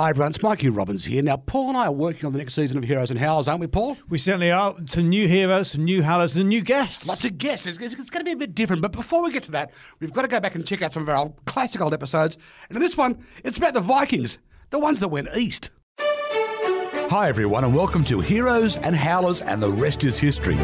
Hi everyone, it's Mikey Robbins here. Now, Paul and I are working on the next season of Heroes and Howls, aren't we, Paul? We certainly are. Some new heroes, some new howlers, and new guests. Lots of guests. It's, it's, it's going to be a bit different. But before we get to that, we've got to go back and check out some of our old, classic old episodes. And in this one, it's about the Vikings, the ones that went east. Hi everyone, and welcome to Heroes and Howlers, and the rest is history.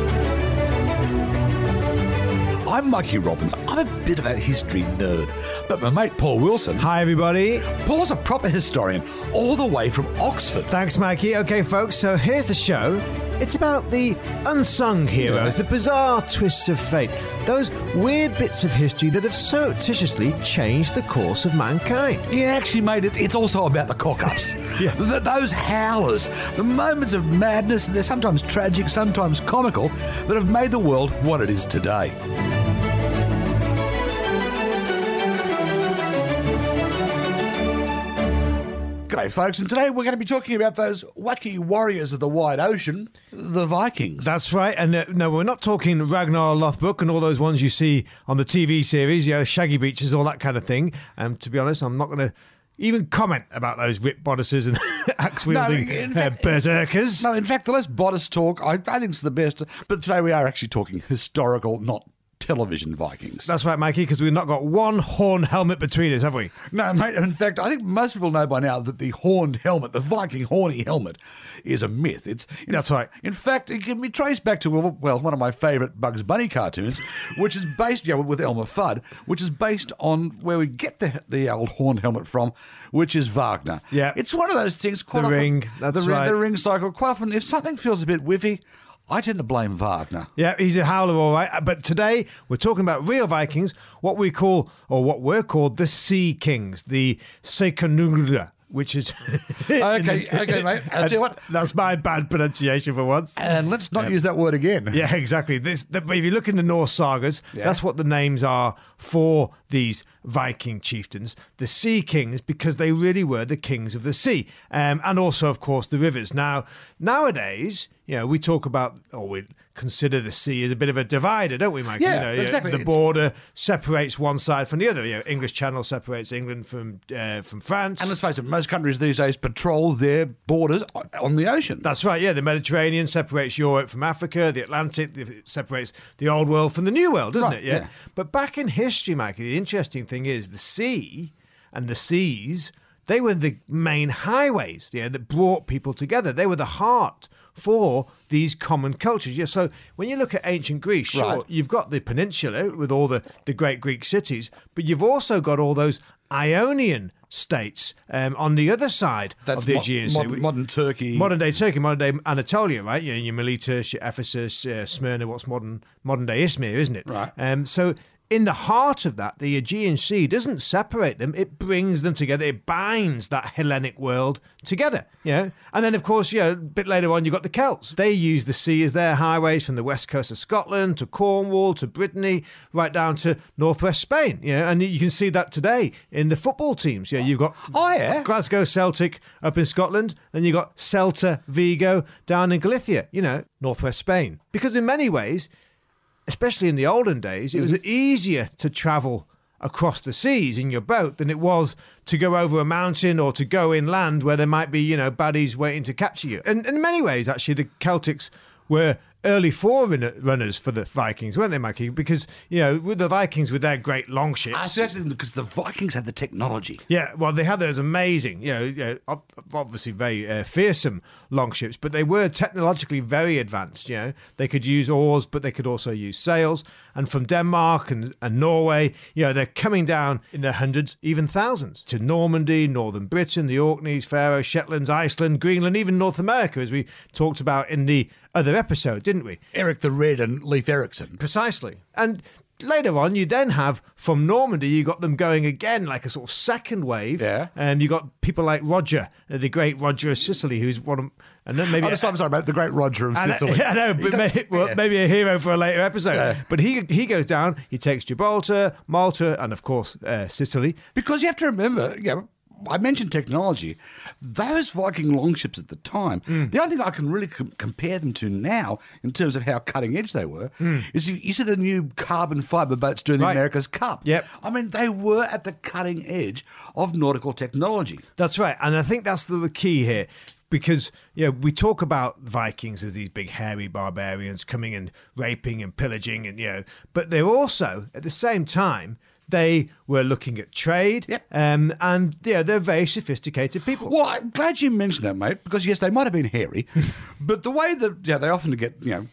I'm Mikey Robbins. I'm a bit of a history nerd, but my mate Paul Wilson. Hi, everybody. Paul's a proper historian, all the way from Oxford. Thanks, Mikey. Okay, folks, so here's the show. It's about the unsung heroes, the bizarre twists of fate, those weird bits of history that have surreptitiously changed the course of mankind. Yeah, actually, mate, it, it's also about the cock ups. Yeah. Th- those howlers, the moments of madness, they're sometimes tragic, sometimes comical, that have made the world what it is today. G'day, folks, and today we're going to be talking about those wacky warriors of the wide ocean, the Vikings. That's right. And uh, no, we're not talking Ragnar Lothbrok and all those ones you see on the TV series, you know, Shaggy Beaches, all that kind of thing. Um, to be honest, I'm not going to even comment about those rip bodices and axe wielding in uh, berserkers. No, in fact, the less bodice talk, I, I think it's the best. But today we are actually talking historical, not television Vikings. That's right, Mikey, because we've not got one horn helmet between us, have we? No, mate. In fact, I think most people know by now that the horned helmet, the Viking horny helmet, is a myth. It's in- That's right. In fact, it can be traced back to well, one of my favourite Bugs Bunny cartoons, which is based, yeah, with Elmer Fudd, which is based on where we get the the old horned helmet from, which is Wagner. Yeah. it's one of those things. Quite The often- ring, that's the, right. The ring cycle. Quite often, if something feels a bit whiffy, I tend to blame Wagner. Yeah, he's a howler, all right. But today we're talking about real Vikings, what we call, or what we're called, the Sea Kings, the Sekonugla, which is. Okay, okay, mate. I'll tell you what. That's my bad pronunciation for once. And let's not use that word again. Yeah, exactly. This, if you look in the Norse sagas, Yeah. that's what the names are for these Viking chieftains, the Sea Kings, because they really were the kings of the sea, um, and also, of course, the rivers. Now, nowadays, you know, we talk about, or we consider the sea as a bit of a divider, don't we, Mike? Yeah, you know, exactly. The border separates one side from the other. You know, English Channel separates England from uh, from France. And let's face it, most countries these days patrol their borders on the ocean. That's right, yeah. The Mediterranean separates Europe from Africa, the Atlantic separates the old world from the new world, doesn't Right, it? Yeah. yeah. But back in history, Mike, the interesting thing is the sea and the seas, they were the main highways yeah, that brought people together. They were the heart for these common cultures. Yeah, so when you look at ancient Greece, sure, Right. you've got the peninsula with all the, the great Greek cities, but you've also got all those Ionian states um, on the other side That's of the Aegean Sea. modern, modern Turkey. Modern day Turkey, modern day Anatolia, right? You know, your Miletus, your Ephesus, uh, Smyrna, what's modern modern day Izmir, isn't it? Right. Um, so in the heart of that, the Aegean Sea doesn't separate them; it brings them together. It binds that Hellenic world together. You know? and then of course, you know, a bit later on, you've got the Celts. They use the sea as their highways from the west coast of Scotland to Cornwall to Brittany, right down to northwest Spain. You know, and you can see that today in the football teams. Yeah, you've got Oh, yeah? Glasgow Celtic up in Scotland, then you've got Celta Vigo down in Galicia, you know, northwest Spain. Because in many ways, especially in the olden days, it was Mm-hmm. easier to travel across the seas in your boat than it was to go over a mountain or to go inland where there might be, you know, baddies waiting to capture you. And in many ways, actually, the Celtics were early forerunners for the Vikings, weren't they, Mikey? Because, you know, with the Vikings with their great long ships. So because the Vikings had the technology. Yeah, well, they had those amazing, you know, you know obviously very uh, fearsome longships, but they were technologically very advanced. You know, they could use oars, but they could also use sails. And from Denmark and, and Norway, you know, they're coming down in their hundreds, even thousands, to Normandy, Northern Britain, the Orkneys, Faroe, Shetlands, Iceland, Greenland, even North America, as we talked about in the other episode, didn't we? Eric the Red and Leif Erikson. Precisely. And later on, you then have from Normandy, you got them going again like a sort of second wave. Yeah. And you got people like Roger, the great Roger of Sicily, who's one of, and then maybe. I'm sorry, I'm sorry, mate. The Great Roger of Sicily. I know, but may, well, yeah. maybe a hero for a later episode. Yeah. But he he goes down, he takes Gibraltar, Malta, and of course uh, Sicily. Because you have to remember, you know, I mentioned technology. Those Viking longships at the time, Mm. the only thing I can really com- compare them to now, in terms of how cutting edge they were, is you, you see the new carbon fibre boats doing the Mm. America's Cup. Yep. I mean, they were at the cutting edge of nautical technology. That's right, and I think that's the, the key here. Because you know, we talk about Vikings as these big hairy barbarians coming and raping and pillaging, and you know, but they're also at the same time they were looking at trade, Yep. um, and yeah, they're very sophisticated people. Well, I'm glad you mentioned that, mate, because yes, they might have been hairy, but the way that know, they often get you know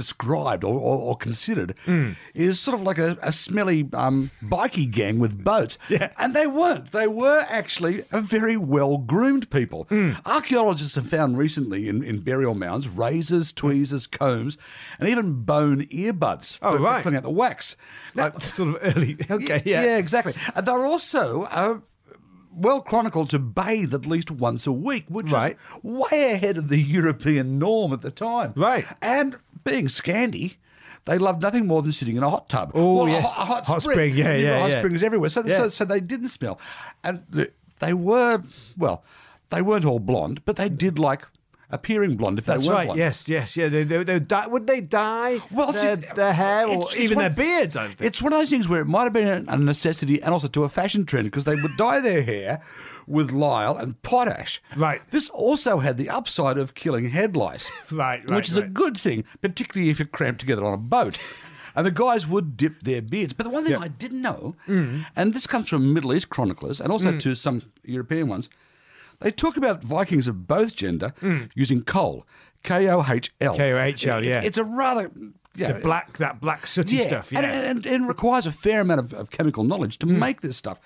described or, or, or considered Hmm. is sort of like a, a smelly um, bikie gang with boats. Yeah. And they weren't. They were actually a very well groomed people. Hmm. Archaeologists have found recently in, in burial mounds razors, tweezers, combs, and even bone earbuds for, Oh, for cleaning out the wax. Now, Like, sort of early. Okay, yeah. exactly. And they're also uh, well chronicled to bathe at least once a week, which Right. is way ahead of the European norm at the time. Right. And being Scandi, they loved nothing more than sitting in a hot tub. Oh, Well, a yes. hot, a hot, Hot spring. spring, yeah, You know, yeah, Hot yeah. springs everywhere. So, Yeah. so, so they didn't smell. And the, they were, well, they weren't all blonde, but they did like appearing blonde if That's they weren't right. blonde. Yes, yes, yeah. They, they, they die, would they dye Well, their, see, their hair or it's- it's even one- their beards? I think. It's one of those things where it might have been a necessity and also to a fashion trend because they would dye their hair with lye and potash. Right. This also had the upside of killing head lice. Right, right, Which is a good thing, particularly if you're cramped together on a boat. And the guys would dip their beards. But the one thing. Mm. I didn't know, and this comes from Middle East chroniclers and also to some European ones, they talk about Vikings of both gender using kohl. K O H L. Mm. It's- yeah. It's a rather. Yeah, the black, that black sooty yeah, stuff. Yeah. Mm. and, and requires a fair amount of, of chemical knowledge to make this stuff.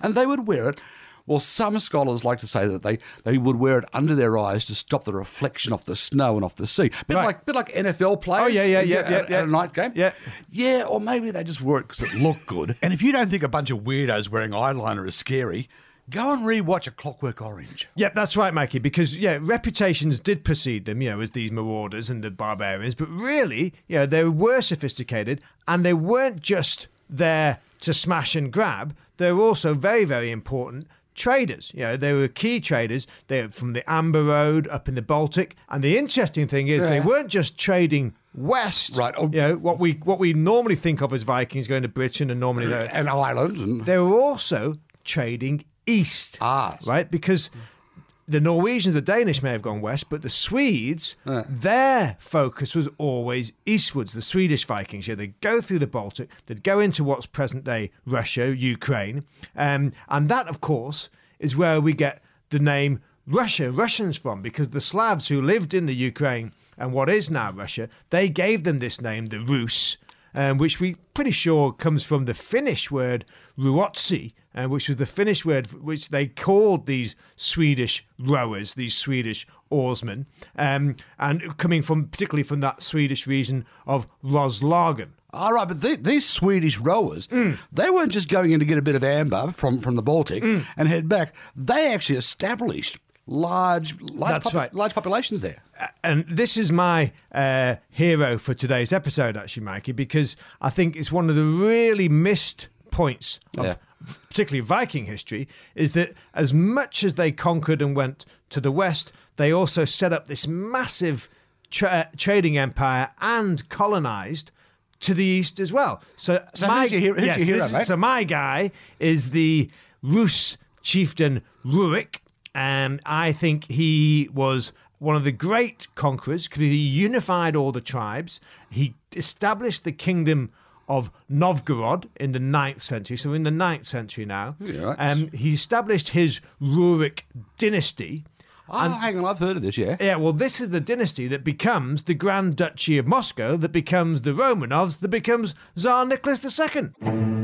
And they would wear it. Well, some scholars like to say that they, they would wear it under their eyes to stop the reflection off the snow and off the sea. Bit Right. like bit like NFL players. Oh, yeah, yeah, at- yeah, at, yeah, at a night game. Yeah. yeah, or maybe they just wore it because it looked good. and if you don't think a bunch of weirdos wearing eyeliner is scary, go and rewatch A Clockwork Orange. Yeah, that's right, Mikey. Because yeah, reputations did precede them, you know, as these marauders and the barbarians. But really, you know, they were sophisticated, and they weren't just there to smash and grab. They were also very, very important traders. You know, they were key traders. They were from the Amber Road up in the Baltic. And the interesting thing is, they weren't just trading west. Right. Oh. You know what we what we normally think of as Vikings going to Britain and normally the, And Ireland. They were also trading east. Ah. Right? Because the Norwegians, the Danish may have gone west, but the Swedes, their focus was always eastwards. The Swedish Vikings, yeah, they'd go through the Baltic, they'd go into what's present day Russia, Ukraine. Um, and that, of course, is where we get the name Russia, Russians from, because the Slavs who lived in the Ukraine and what is now Russia, they gave them this name, the Rus um, which we pretty sure comes from the Finnish word ruotsi, uh, which was the Finnish word which they called these Swedish rowers, these Swedish oarsmen, um, and coming from particularly from that Swedish region of Roslagen. All right, but the, these Swedish rowers, Mm. they weren't just going in to get a bit of amber from, from the Baltic Mm. and head back. They actually established large, large, That's right. large populations there. and this is my uh, hero for today's episode, actually, Mikey, because I think it's one of the really missed points of Yeah. particularly Viking history is that as much as they conquered and went to the west, they also set up this massive tra- trading empire and colonized to the east as well. So, So your hero- yes, hero, this so my guy is the Rus chieftain Rurik, and I think he was one of the great conquerors because he unified all the tribes. He established the kingdom of Novgorod in the 9th century. So we're in the 9th century now. Yeah, um, he established his Rurik dynasty. Oh, hang on, I've heard of this, yeah. Yeah, well, this is the dynasty that becomes the Grand Duchy of Moscow, that becomes the Romanovs, that becomes Tsar Nicholas II.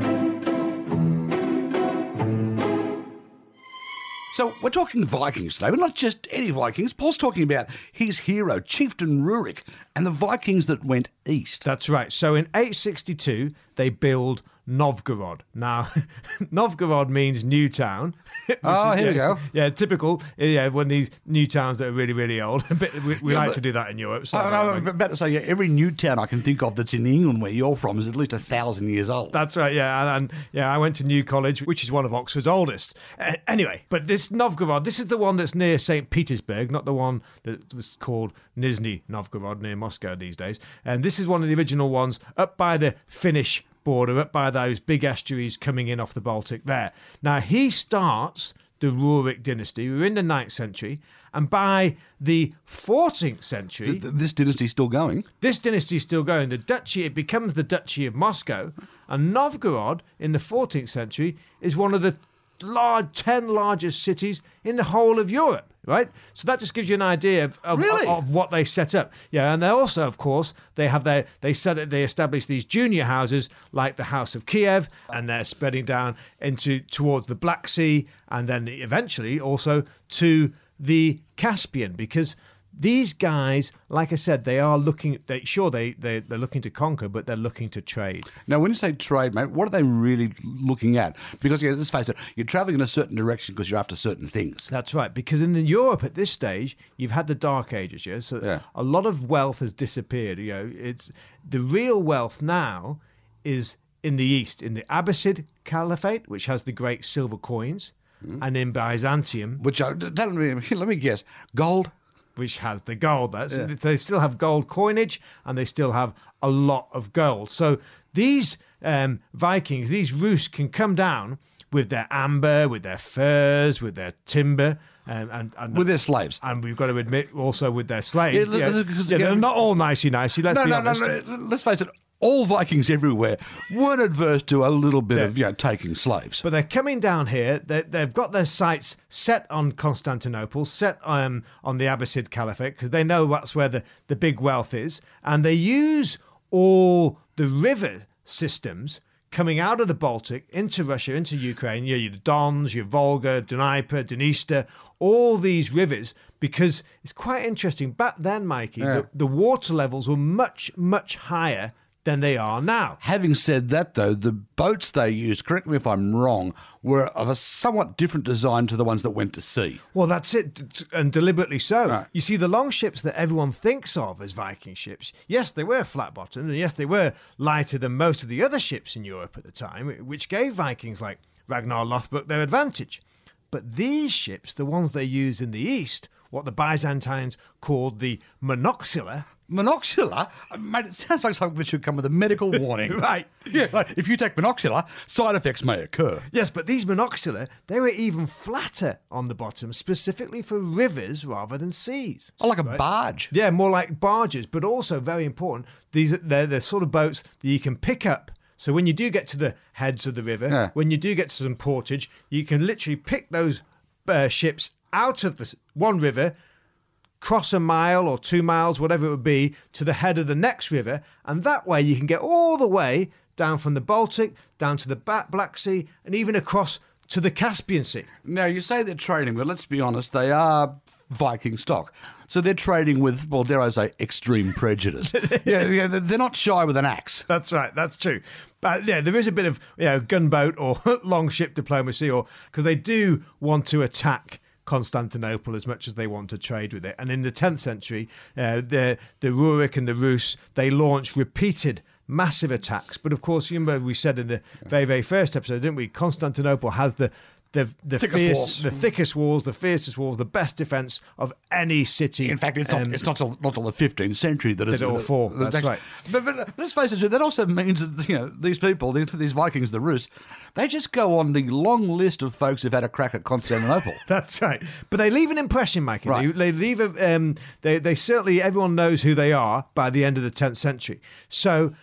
So we're talking Vikings today, but not just any Vikings. Paul's talking about his hero, Chieftain Rurik, and the Vikings that went east. That's right. So in 862, they build Novgorod. Now, Novgorod means new town. Oh, here we go. Yeah, typical. Yeah, when these new towns that are really, really old. A bit- we we Yeah, like but- to do that in Europe. So I, I'm about to say, yeah, every new town I can think of that's in England where you're from is at least a thousand years old. That's right, yeah, and, and yeah, I went to New College, which is one of Oxford's oldest. Uh, anyway, but this Novgorod, this is the one that's near St. Petersburg, not the one that was called Nizhny Novgorod near Moscow these days. And this is one of the original ones up by the Finnish border, up by those big estuaries coming in off the Baltic there. Now he starts the Rurik dynasty. We're in the 9th century, and by the 14th century, Th- th- this dynasty's still going. this dynasty is still going. The duchy it becomes the duchy of Moscow, and Novgorod in the 14th century is one of the large, ten largest cities in the whole of Europe. Right, so that just gives you an idea of of, Really? of what they set up. Yeah, and they also, of course, they have their they set it, they establish these junior houses like the House of Kiev, and they're spreading down into towards the Black Sea, and then eventually also to the Caspian, because these guys, like I said, they are looking. They sure they they they're looking to conquer, but they're looking to trade. Now, when you say trade, mate, what are they really looking at? Because yeah, let's face it, you're travelling in a certain direction because you're after certain things. That's right, because in Europe at this stage, you've had the Dark Ages, yeah. So Yeah. a lot of wealth has disappeared. You know, it's the real wealth now is in the east, in the Abbasid Caliphate, which has the great silver coins, hmm. and in Byzantium, Which I, tell me, let me guess, gold. Which has the gold. That's, They still have gold coinage and they still have a lot of gold. So these um, Vikings, these Rus, can come down with their amber, with their furs, with their timber, um, and, and With their slaves. And we've got to admit also with their slaves. Yeah, Yeah, yeah, they're not all nicey nicey. Let's No, be no, no, honest. no. Let's face it. All Vikings everywhere weren't adverse to a little bit of you know taking slaves. But they're coming down here. They, they've got their sights set on Constantinople, set um, on the Abbasid Caliphate, because they know that's where the, the big wealth is. And they use all the river systems coming out of the Baltic into Russia, into Ukraine, you know, your Dons, your Volga, Dnieper, Dniester, all these rivers, because it's quite interesting. Back then, Mikey, Yeah. the, the water levels were much, much higher than they are now. Having said that, though, the boats they used, correct me if I'm wrong, were of a somewhat different design to the ones that went to sea. Well, that's it, and deliberately so. Right. You see, the long ships that everyone thinks of as Viking ships, yes, they were flat bottomed, and yes, they were lighter than most of the other ships in Europe at the time, which gave Vikings like Ragnar Lothbrok their advantage. But these ships, the ones they used in the east, what the Byzantines called the monoxyla, Monoxyla, mate, it sounds like something that should come with a medical warning. Right. Yeah, like if you take monoxyla, side effects may occur. Yes, but these monoxyla, they were even flatter on the bottom, specifically for rivers rather than seas. Oh, like a barge. Yeah, more like barges, but also very important. These are they're the sort of boats that you can pick up. So when you do get to the heads of the river, Yeah. when you do get to some portage, you can literally pick those uh, ships out of the one river, cross a mile or two miles, whatever it would be, to the head of the next river, and that way you can get all the way down from the Baltic down to the Black Sea and even across to the Caspian Sea. Now, you say they're trading, but let's be honest, they are Viking stock. So they're trading with, well, dare I say, extreme prejudice. yeah, yeah, they're not shy with an axe. That's right. That's true. But yeah, there is a bit of you know gunboat or longship diplomacy, or because they do want to attack Constantinople as much as they want to trade with it. And in the 10th century, uh, the the Rurik and the Rus they launched repeated massive attacks. But of course, you remember we said in the very very first episode, didn't we? Constantinople has the the, the Thickest fierce, walls. the thickest walls, the fiercest walls, the best defense of any city. In fact, it's not, Um, it's not till, not till the 15th century that it's will fall. That's right. But, but let's face it, that also means that you know these people, these, these Vikings, the Rus, they just go on the long list of folks who've had a crack at Constantinople. That's right. But they leave an impression. They, Right. they leave a. Um, they they certainly everyone knows who they are by the end of the tenth century. So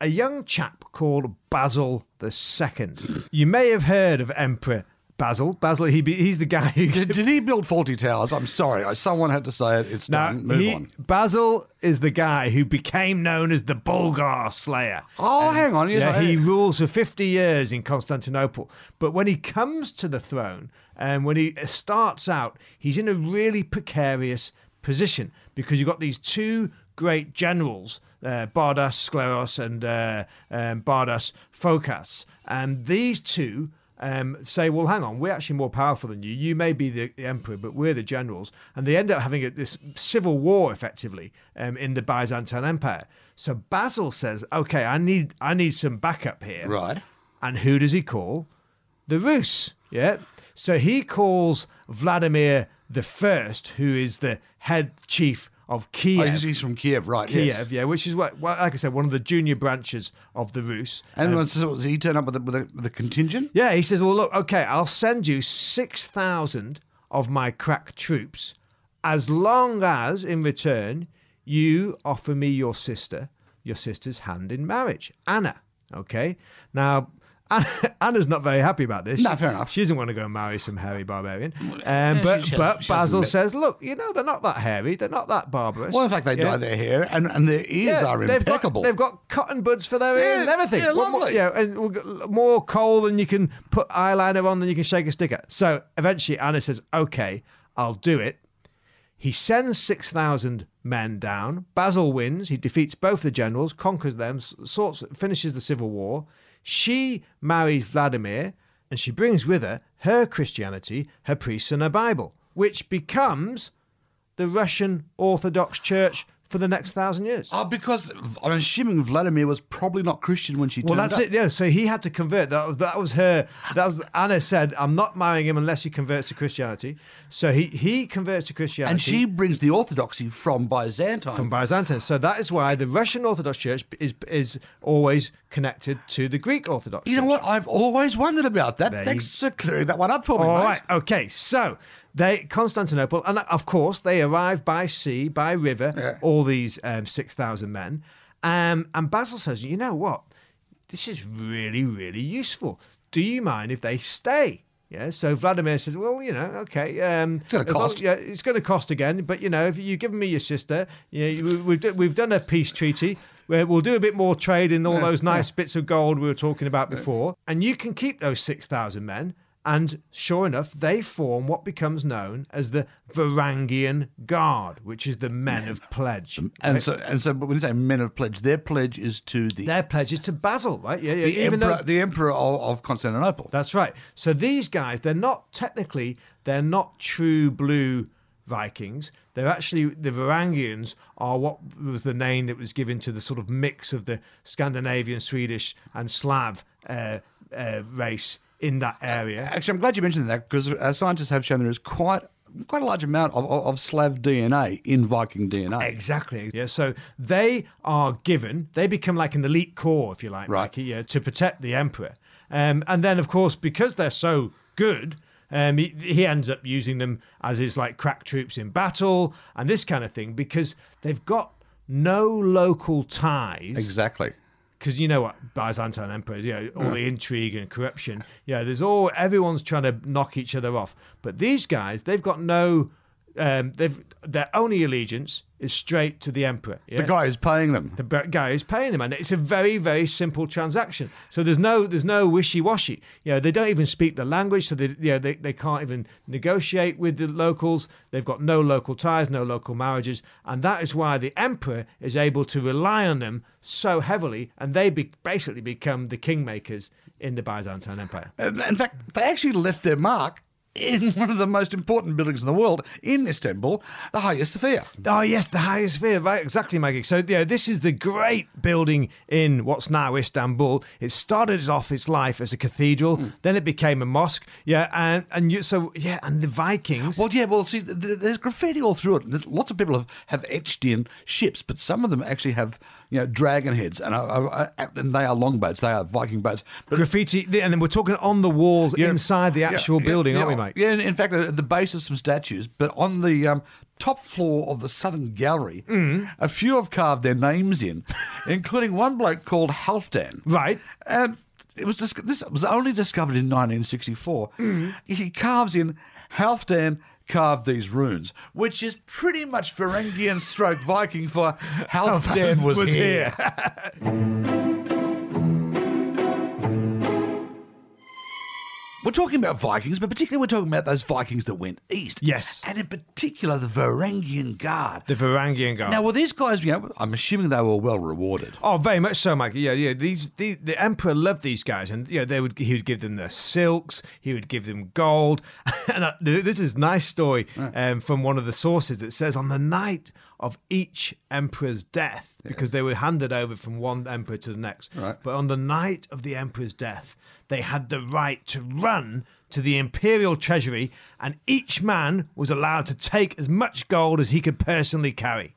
a young chap called Basil the Second. You may have heard of Emperor Basil. Basil. He be, he's the guy who. did, did he build Fawlty Towers? I'm sorry, someone had to say it. It's Now, done. Move he- on. Basil is the guy who became known as the Bulgar Slayer. Oh, hang on. Yeah, he rules for 50 years in Constantinople. But when he comes to the throne and when he starts out, he's in a really precarious position because you've got these two great generals, uh, Bardas Skleros and uh, um, Bardas Phokas. And these two um, say, well, hang on, we're actually more powerful than you. You may be the, the emperor, but we're the generals. And they end up having a, this civil war, effectively, um, in the Byzantine Empire. So Basil says, okay, I need, I need some backup here. Right. And who does he call? The Rus. Yeah. So he calls Vladimir the First, who is the head chief of oh, Kiev. Oh, he's, from Kiev, right? Kiev, yes. yeah, which is what, well, like I said, one of the junior branches of the Rus. And um, so does he turn up with a, with a, with a contingent? Yeah, he says, well, look, okay, I'll send you 6,000 of my crack troops as long as, in return, you offer me your sister, your sister's hand in marriage, Anna. Okay? Now, Anna's not very happy about this. No, She- fair enough. She doesn't want to go and marry some hairy barbarian. Um, yeah, but she but has Basil says, look, you know, they're not that hairy. They're not that barbarous. Well, in fact, they Yeah. dye their hair and, and their ears Yeah, are they've impeccable. Got, they've got cotton buds for their ears Yeah, and everything. yeah, What more- lovely. you and more kohl than you can put eyeliner on than you can shake a stick at. So eventually Anna says, okay, I'll do it. He sends 6,000 men down. Basil wins. He defeats both the generals, conquers them, sorts, finishes the civil war. She marries Vladimir and she brings with her her Christianity, her priests, and her Bible, which becomes the Russian Orthodox Church for the next thousand years. Oh, because I'm assuming Vladimir was probably not Christian when she Well, that's up. it. Yeah. So he had to convert. That was that was her. That was Anna said, "I'm not marrying him unless he converts to Christianity." So he he converts to Christianity. And she brings the orthodoxy from Byzantine. from Byzantium. So that is why the Russian Orthodox Church is is always connected to the Greek Orthodox. you know Church. what? I've always wondered about that. There Thanks for clearing that one up for me. All mate. right. Okay. So they Constantinople, and of course they arrive by sea, by river. Yeah. All these um, six thousand men, um, and Basil says, "You know what? This is really, really useful. Do you mind if they stay?" Yeah. So Vladimir says, "Well, you know, okay. Um, It's as long- cost. yeah, it's going to cost again, but you know, if you've given me your sister, you know, we've we've done a peace treaty." Where we'll do a bit more trade in all those nice bits of gold we were talking about before, and you can keep those six thousand men, and sure enough, they form what becomes known as the Varangian Guard, which is the men of pledge. And so, and so, but when you say men of pledge, their pledge is to the, Their pledge is to Basil, right? Yeah, yeah. the even emperor, though the emperor of, of Constantinople. that's right. So these guys, they're not technically, they're not true blue Vikings. They're actually the Varangians are what was the name that was given to the sort of mix of the Scandinavian, Swedish, and Slav uh, uh, race in that area. Actually, I'm glad you mentioned that because uh, scientists have shown there is quite quite a large amount of, of, of Slav DNA in Viking DNA. Exactly. Yeah. So they are given, they become like an elite corps, if you like, Right. Mikey, yeah, to protect the emperor. Um, and then, of course, because they're so good, um, he, he ends up using them as his like crack troops in battle and this kind of thing because they've got no local ties Exactly. Because you know what Byzantine emperors, you know, all the intrigue and corruption. Yeah, there's all everyone's trying to knock each other off. But these guys, they've got no, um, they've their only allegiance is straight to the emperor. Yeah? The guy is paying them. the guy is paying them, and it's a very, very simple transaction. So there's no, there's no wishy-washy. You know, they don't even speak the language, so they, you know, they, they can't even negotiate with the locals. They've got no local ties, no local marriages, and that is why the emperor is able to rely on them so heavily, and they be, basically become the kingmakers in the Byzantine Empire. In fact, they actually left their mark in one of the most important buildings in the world, in Istanbul, the Hagia Sophia. Oh yes, the Hagia Sophia, right? Exactly, Maggie. So yeah, this is the great building in what's now Istanbul. It started off its life as a cathedral, hmm. then it became a mosque. Yeah, and and you, so yeah, and the Vikings. Well, yeah, well, see, th- th- there's graffiti all through it. There's, lots of people have, have etched in ships, but some of them actually have, you know, dragon heads, and, are, are, are- and they are longboats, they are Viking boats. But Graffiti, and then we're talking on the walls Yeah, inside the actual yeah, building, yeah, aren't we, mate? Yeah, in- in fact, at the base of some statues, but on the um, top floor of the southern gallery, Mm. a few have carved their names in, including one bloke called Halfdan. Right. And it was dis- this was only discovered in 1964. Mm. He carves in Halfdan carved these runes, which is pretty much Varangian stroke Viking for Halfdan was, was here. We're talking about Vikings, but particularly we're talking about those Vikings that went east. Yes. And in particular, the Varangian Guard. The Varangian Guard. Now, were these guys, you know, I'm assuming they were well rewarded. Oh, very much so, Mike. Yeah, yeah. These the, the emperor loved these guys, and yeah, they would he would give them their silks, he would give them gold, and uh, this is a nice story um, from one of the sources that says on the night of each emperor's death, because they were handed over from one emperor to the next. Right. But on the night of the emperor's death, they had the right to run to the imperial treasury, and each man was allowed to take as much gold as he could personally carry.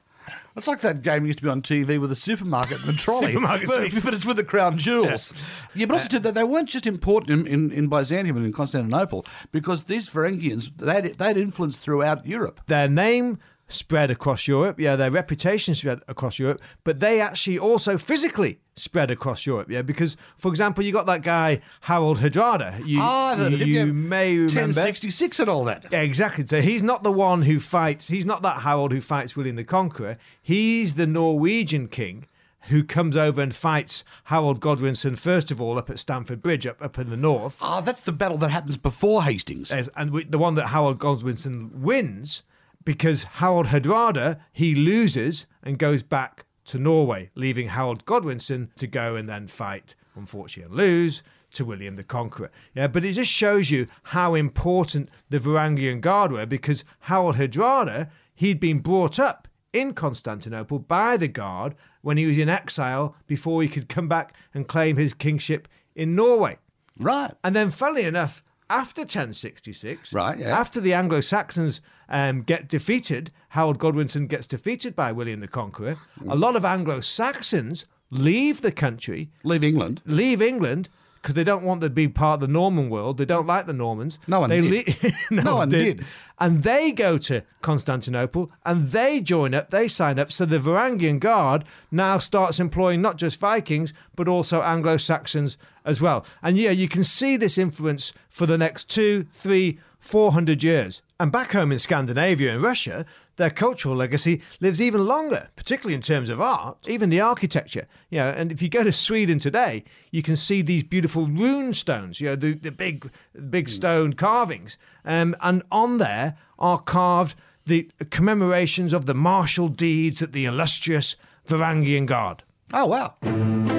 It's like that game used to be on TV with a supermarket and a trolley. But, but it's with the crown jewels. Yeah, but also too, that they weren't just important in, in, in Byzantium and in Constantinople because these Varangians, they'd, they'd influence throughout Europe. their name spread across Europe. Yeah, their reputation spread across Europe, but they actually also physically spread across Europe. Yeah, because for example, you got that guy Harold Hardrada. You, Ah, I've heard you may remember. 1066 and all that. Yeah, exactly. So he's not the one who fights. He's not that Harold who fights William the Conqueror. He's the Norwegian king who comes over and fights Harold Godwinson first of all up at Stamford Bridge up up in the north. Ah, that's the battle that happens before Hastings. Yes, and we, the one that Harold Godwinson wins because Harold Hardrada he loses and goes back to Norway, leaving Harold Godwinson to go and then fight, unfortunately, and lose to William the Conqueror. Yeah, but it just shows you how important the Varangian Guard were because Harold Hardrada he'd been brought up in Constantinople by the Guard when he was in exile before he could come back and claim his kingship in Norway. Right. And then, funnily enough, after 1066, Right, yeah. after the Anglo Saxons um, get defeated, Harold Godwinson gets defeated by William the Conqueror. A lot of Anglo Saxons leave the country, Leave England. leave England. Because they don't want to be part of the Norman world, they don't like the Normans. No one they did. no, No one did. and they go to Constantinople and they join up, they sign up. So the Varangian Guard now starts employing not just Vikings, but also Anglo Saxons as well. And yeah, you can see this influence for the next two, three, four hundred years. And back home in Scandinavia and Russia, their cultural legacy lives even longer, particularly in terms of art, even the architecture. You know, and if you go to Sweden today, you can see these beautiful rune stones, you know, the, the big big stone carvings. Um, and on there are carved the commemorations of the martial deeds at the illustrious Varangian Guard. Oh, wow.